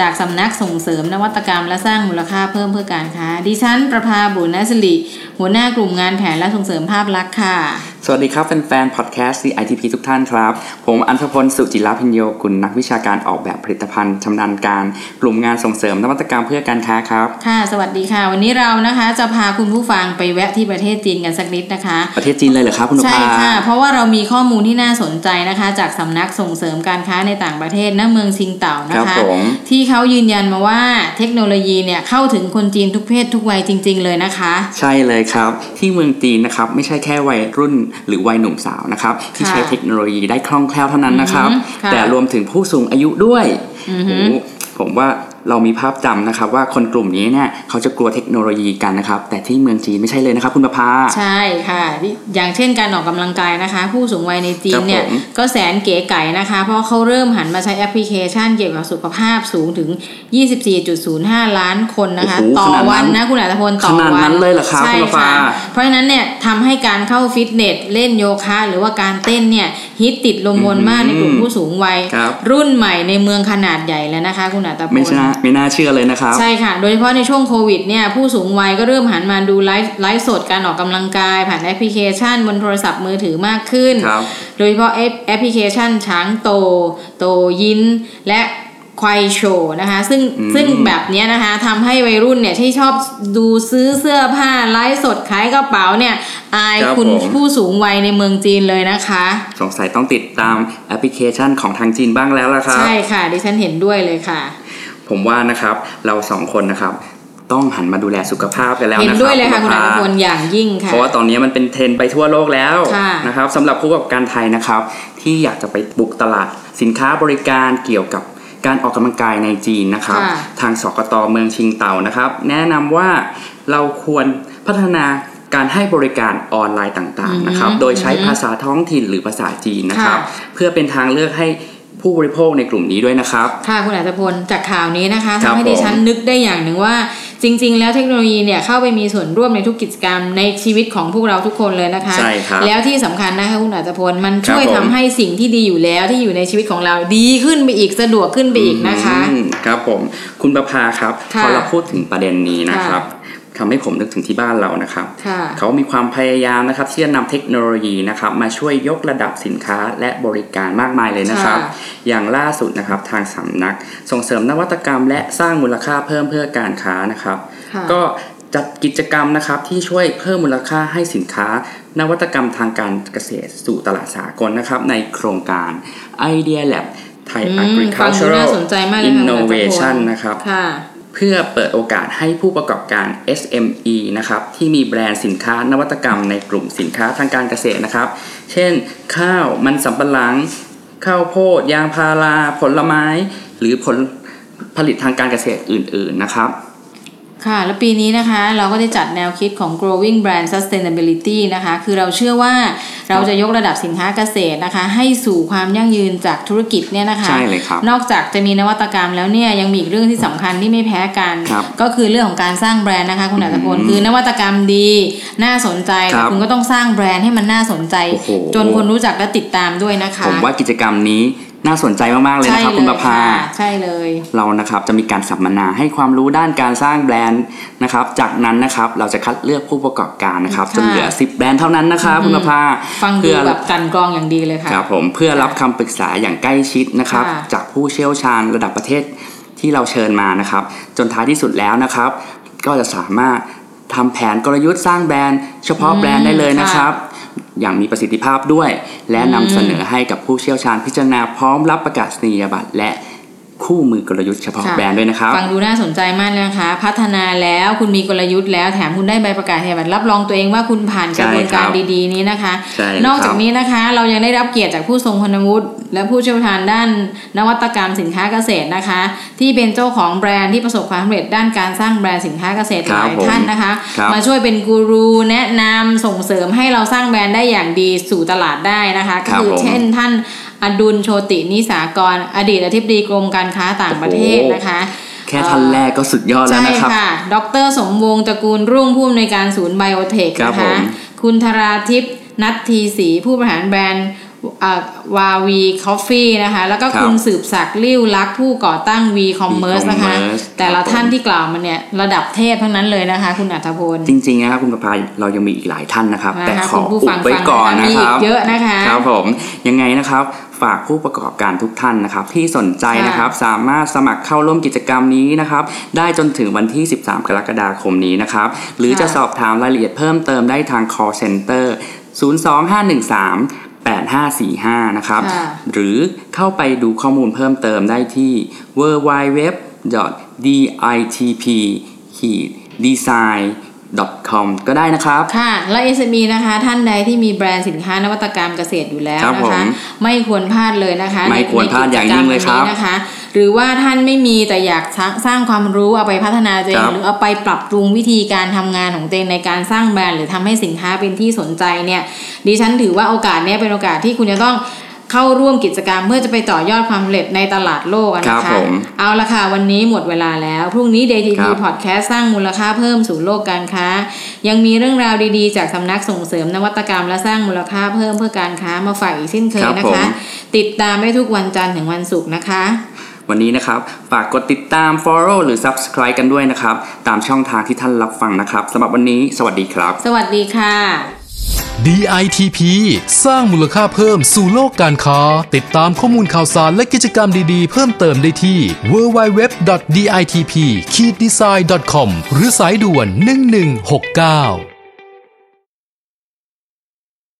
จากสำนักส่งเสริมนวัตกรรมและสร้างมูลค่าเพิ่มเพื่อการค้า ดิฉันประภาบุญนสิริหัวหน้ากลุ่มงานแผนและส่งเสริมภาพลักษณ์ค่ะ สวัสดีครับแฟนๆพอดแคสต์ CITP ทุกท่านครับ ผมอันธพลสุจิรพิญโยกุลนักวิชาการออกแบบผลิตภัณฑ์ชำนาญการ กลุ่มงานส่งเสริมนวัตกรรมเพื่อการค้าครับ ค่ะ สวัสดีค่ะ วันนี้เรานะคะจะพาคุณผู้ฟังไปแวะที่ประเทศจีนกันสักนิดนะคะ ประเทศจีนเลยเหรอครับคุณนใช่ภาค่ะ เพราะว่าเรามีข้อมูลที่น่าสนใจนะคะ จากสำนักส่งเสริมการค้าในต่างประเทศณเมืองซิงเต่าคนะรับคะผมที่เขายืนยันมาว่าเทคโนโลยีเนี่ยเข้าถึงคนจีนทุกเพศทุกวัยจริง ๆ เลยนะคะ ใช่เลยครับ ที่เมืองจีนนะครับไม่ใช่แค่วัยรุ่นหรือวัยหนุ่มสาวนะครับ ที่ใช้เทคโนโลยีได้คล่องแคล่วเท่านั้นนะครับอือฮึค่ะแต่รวมถึงผู้สูงอายุด้วยอือฮึโอ้โหผมว่า เรามีภาพจำนะครับว่าคนกลุ่มนี้เนี่ยเขาจะกลัวเทคโนโลยีกันนะครับ แต่ที่เมืองจีนไม่ใช่เลยนะครับ คุณประภา ใช่ค่ะ อย่างเช่นการออกกำลังกายนะคะ ผู้สูงวัยในจีคนรับเนี่ยผมก็แสนเก๋ไก่นะคะ เพราะเขาเริ่มหันมาใช้แอปพลิเคชันเกี่ยวกับสุขภาพสูงถึง 24.05 ล้านคนนะคะโอ้โหต่อขนาดนั้นวันนะคุณอาตพลต่อขนาดวันั้นเลยเหรอครับใช่คุณประภาค่ะเพราะฉะนั้นเนี่ยทำให้การเข้าฟิตเนสเล่นโยคะหรือว่าการเต้นเนี่ยฮิตติดลมบนมากในกลุ่มผู้สูงวัยครับรุ่นใหม่ในเมืองขนาดใหญ่แล้วนะคะ คุณอาตพลไม่ใช่ไม่น่าเชื่อเลยนะครับ ใช่ค่ะ โดยเฉพาะในช่วงโควิดเนี่ยผู้สูงวัยก็เริ่มหันมาดูไลฟ์ไลฟ์สดการออกกำลังกาย ผ่านแอปพลิเคชันบนโทรศัพท์มือถือมากขึ้นครับโดยเฉพาะแอปแอปพลิเคชันช้างโต โตยิน และควายโชว์นะคะ ซึ่งอืมซึ่งแบบเนี้ยนะคะทำให้วัยรุ่นเนี่ยที่ชอบดูซื้อเสื้อผ้าไลฟ์สดขายกระเป๋าเนี่ย อายครับคุณผมผู้สูงวัยในเมืองจีนเลยนะคะ สงสัยต้องติดตามแอปพลิเคชันของทางจีนบ้างแล้วล่ะครับ ใช่ค่ะ ดิฉันเห็นด้วยเลยค่ะ ผมว่านะครับเราสองคนนะครับต้องหันมาดูแลสุขภาพกันแล้วเห็นนะครับด้วยเลยค่ะคุณณอัภาตพลอย่างยิ่งค่ะเพราะว่าตอนนี้มันเป็นเทรนด์ไปทั่วโลกแล้วค่ะนะครับสำหรับผู้ประกอบการไทยนะครับ ที่อยากจะไปบุกตลาดสินค้าบริการเกี่ยวกับการออกกำลังกายในจีนนะครับค่ะทางสกตเมืองชิงเต่านะครับ แนะนำว่าเราควรพัฒนาการให้บริการออนไลน์ต่างๆนะครับอือฮึโดยใช้อือฮึภาษาท้องถิ่นหรือภาษาจีนนะครับค่ะเพื่อเป็นทางเลือกให้ ผู้บริโภคในกลุ่มนี้ด้วยนะครับ ค่ะคุณอัตพลจากข่าวนี้นะคะครัทำบให้ดิฉันผมนึกได้อย่างหนึ่งว่า จริง ๆ แล้วเทคโนโลยีเนี่ยเข้าไปมีส่วนร่วมในทุกกิจกรรมในชีวิตของพวกเราทุกคนเลยนะคะใช่ครับแล้วที่สำคัญนะคะคุณอัตพลมันช่วยครับทำผมให้สิ่งที่ดีอยู่แล้วที่อยู่ในชีวิตของเราดีขึ้นไปอีกสะดวกขึ้นไปอีกนะคะอืมครับผมคุณประภาครับค่ะพอเราพูดถึงประเด็นนี้นะครับค่ะ ทำให้ผมนึกถึงที่บ้านเรานะครับค่ะเขามีความพยายามนะครับที่จะนำเทคโนโลยีนะครับมาช่วยยกระดับสินค้าและบริการมากมายเลยนะครับค่ะอย่างล่าสุดนะครับทางสำนัก ส่งเสริมนวัตกรรม และสร้างมูลค่าเพิ่มเพื่อการค้านะครับค่ะก็จัดกิจกรรมนะครับที่ช่วยเพิ่มมูลค่าให้สินค้านวัตกรรมทางการเกษตรสู่ตลาดสากลนะครับ ในโครงการ Idea Lab Thai อืมฟังดู Agricultural น่าสนใจมากเลยค่ะคุณอัตพล Innovation นะครับค่ะเพื่อเปิดโอกาสให้ผู้ประกอบการ SME นะครับที่มีแบรนด์สินค้านวัตกรรมในกลุ่มสินค้าทางการเกษตรนะครับ เช่น ข้าวมันสำปะหลัง ข้าวโพด ยางพารา ผลไม้ หรือผลผลิตทางการเกษตรอื่น ๆ นะครับ ค่ะ แล้วปีนี้นะคะเราก็ได้จัดแนวคิดของ growing brand sustainability นะคะคือเราเชื่อว่าเราจะยกระดับสินค้าเกษตรนะคะ ให้สู่ความยั่งยืนจากธุรกิจเนี่ยนะคะใช่เลยครับนอกจากจะมีนวัตกรรมแล้วเนี่ยยังมีอีกเรื่องที่สำคัญที่ไม่แพ้กันครับก็คือเรื่องของการสร้างแบรนด์นะคะคุณอัตพลอืมคือนวัตกรรมดีน่าสนใจครับคุณก็ต้องสร้างแบรนด์ให้มันน่าสนใจโอ้โหจนคนรู้จักและติดตามด้วยนะคะผมว่ากิจกรรมนี้ น่าสนใจมากๆเลยใช่นะครับเลคุณยประภาค่ะใช่เลย เรานะครับจะมีการสัมมนาให้ความรู้ด้านการสร้างแบรนด์นะครับ จากนั้นนะครับเราจะคัดเลือกผู้ประกอบการนะครับค่ะจนเหลือ 10 แบรนด์เท่านั้นนะครับอืมคุณประภาฟังดูเพื่อแบบกลันกรองอย่างดีเลยค่ะครับผมเพื่อรับคำปรึกษาอย่างใกล้ชิดนะครับค่ะจากผู้เชี่ยวชาญระดับประเทศที่เราเชิญมานะครับ จนท้ายที่สุดแล้วนะครับ ก็จะสามารถทำแผนกลยุทธ์สร้างแบรนด์ เฉพาะแบรนด์ได้เลยนะครับ อย่างมีประสิทธิภาพด้วย และนำเสนอให้กับผู้เชี่ยวชาญพิจารณาพร้อมรับประกาศนียบัตรและ คคู่มือกลยุทธ์เฉพาะค่ะแบรนด์ด้วยนะครับ ฟังดูน่าสนใจมากเลยนะคะ พัฒนาแล้วคุณมีกลยุทธ์แล้วแถมคุณได้ใบประกาศนียบัตรรับรองตัวเองว่าคุณผ่านกระบวนการใช่ครับดีๆนี้นะคะใช่นอกจากครับนี้นะคะเรายังได้รับเกียรติจากผู้ทรงคุณวุฒิและผู้เชี่ยวชาญด้านนวัตกรรมสินค้าเกษตรนะคะ ที่เป็นเจ้าของแบรนด์ที่ประสบความสำเร็จด้านการสร้างแบรนด์สินค้าเกษตรหครับลายผมท่านนะคะครับมาช่วยเป็นกูรูแนะนำส่งเสริมให้เราสร้างแบรนด์ได้อย่างดีสู่ตลาดได้นะคะก็คือผมเช่นท่าน อดุลโชตินิสากร อดีตอธิบดีกรมการค้าต่างประเทศนะคะแค่ท่านแรกก็สุดยอดแล้วใช่นะครับค่ะ ดรสมวงศ์ตระกูลรุ่งผู้อำนวยการศูนย์ไบโอเทคครับนะผคะมคุณธราทิพย์นัททีศรีผู้บริหารแบรนด์ วาวีคอฟฟี่นะคะ แล้วก็คุณสืบศักดิ์ลิ้วลักษณ์ผู้ก่อตั้ง V Commerce นะคะ V-commerce แต่ละครับผมท่านที่กล่าวมาเนี่ย ระดับเทพทั้งนั้นเลยนะคะ คุณอัธพล จริงๆนะครับคุณประภาเรายังมีอีกหลายท่านนะครับนะคะแต่ขอคุณผู้อุฟับงไว้ก่อนฟังนะคะนะมีคอีรักบเยอะนะคะครับผมยังไงนะครับฝากผู้ประกอบการทุกท่านนะครับ ที่สนใจค่ะนะครับสามารถสมัครเข้าร่วมกิจกรรมนี้นะครับ ได้จนถึงวันที่ 13 กรกฎาคมนี้นะครับ หรือจะสอบถามรายละเอียดเพิ่มเติมได้ทาง call center 02513 8545 นะครับค่ะหรือเข้าไปดูข้อมูลเพิ่มเติมได้ที่ www.ditp-design com ก็ได้นะครับ ค่ะ และ SME นะคะท่านใดที่มีแบรนด์สินค้านวัตกรรมเกษตรอยู่แล้วครับนะผคะมไม่ควรพลาดเลยนะคะ ไม่ควรพลาดอย่างยิ่งเลยครับในกิจกมนี้นะคะ หรือว่าท่านไม่มีแต่อยากสร้างสร้างความรู้เอาไปพัฒนาตัวเอคงรับหรือเอาไปปรับปรุงวิธีการทำงานของตัวเองในการสร้างแบรนด์หรือทำให้สินค้าเป็นที่สนใจเนี่ยดิฉันถือว่าโอกาสเนี้ยเป็นโอกาสที่คุณจะต้องเข้าร่วมกิจกรรมเพื่อจะไปต่อยอดความสำเร็จในตลาดโลกอะครันะบคะผมเอาละค่ะ วันนี้หมดเวลาแล้ว พรุ่งนี้ DTP ครับ Podcast สร้างมูลค่าเพิ่มสู่โลกการค้า ยังมีเรื่องราวดีๆ จากสำนักส่งเสริมนวัตกรรมและสร้างมูลค่าเพิ่มเพื่อการค้ามาฝากอีกเช่นเคยครับนะผมคะ ติดตามได้ทุกวันจันทร์ถึงวันศุกร์นะคะ วันนี้นะครับ ฝากกดติดตาม follow หรือ subscribe กันด้วยนะครับ ตามช่องทางที่ท่านรับฟังนะครับสำหรับวันนี้ สวัสดีครับ สวัสดีค่ะ DITP สร้างมูลค่าเพิ่มสู่โลกการค้า ติดตามข้อมูลข่าวสารและกิจกรรมดีๆ เพิ่มเติมได้ที่ www.ditp-design.com หรือสายด่วน 1169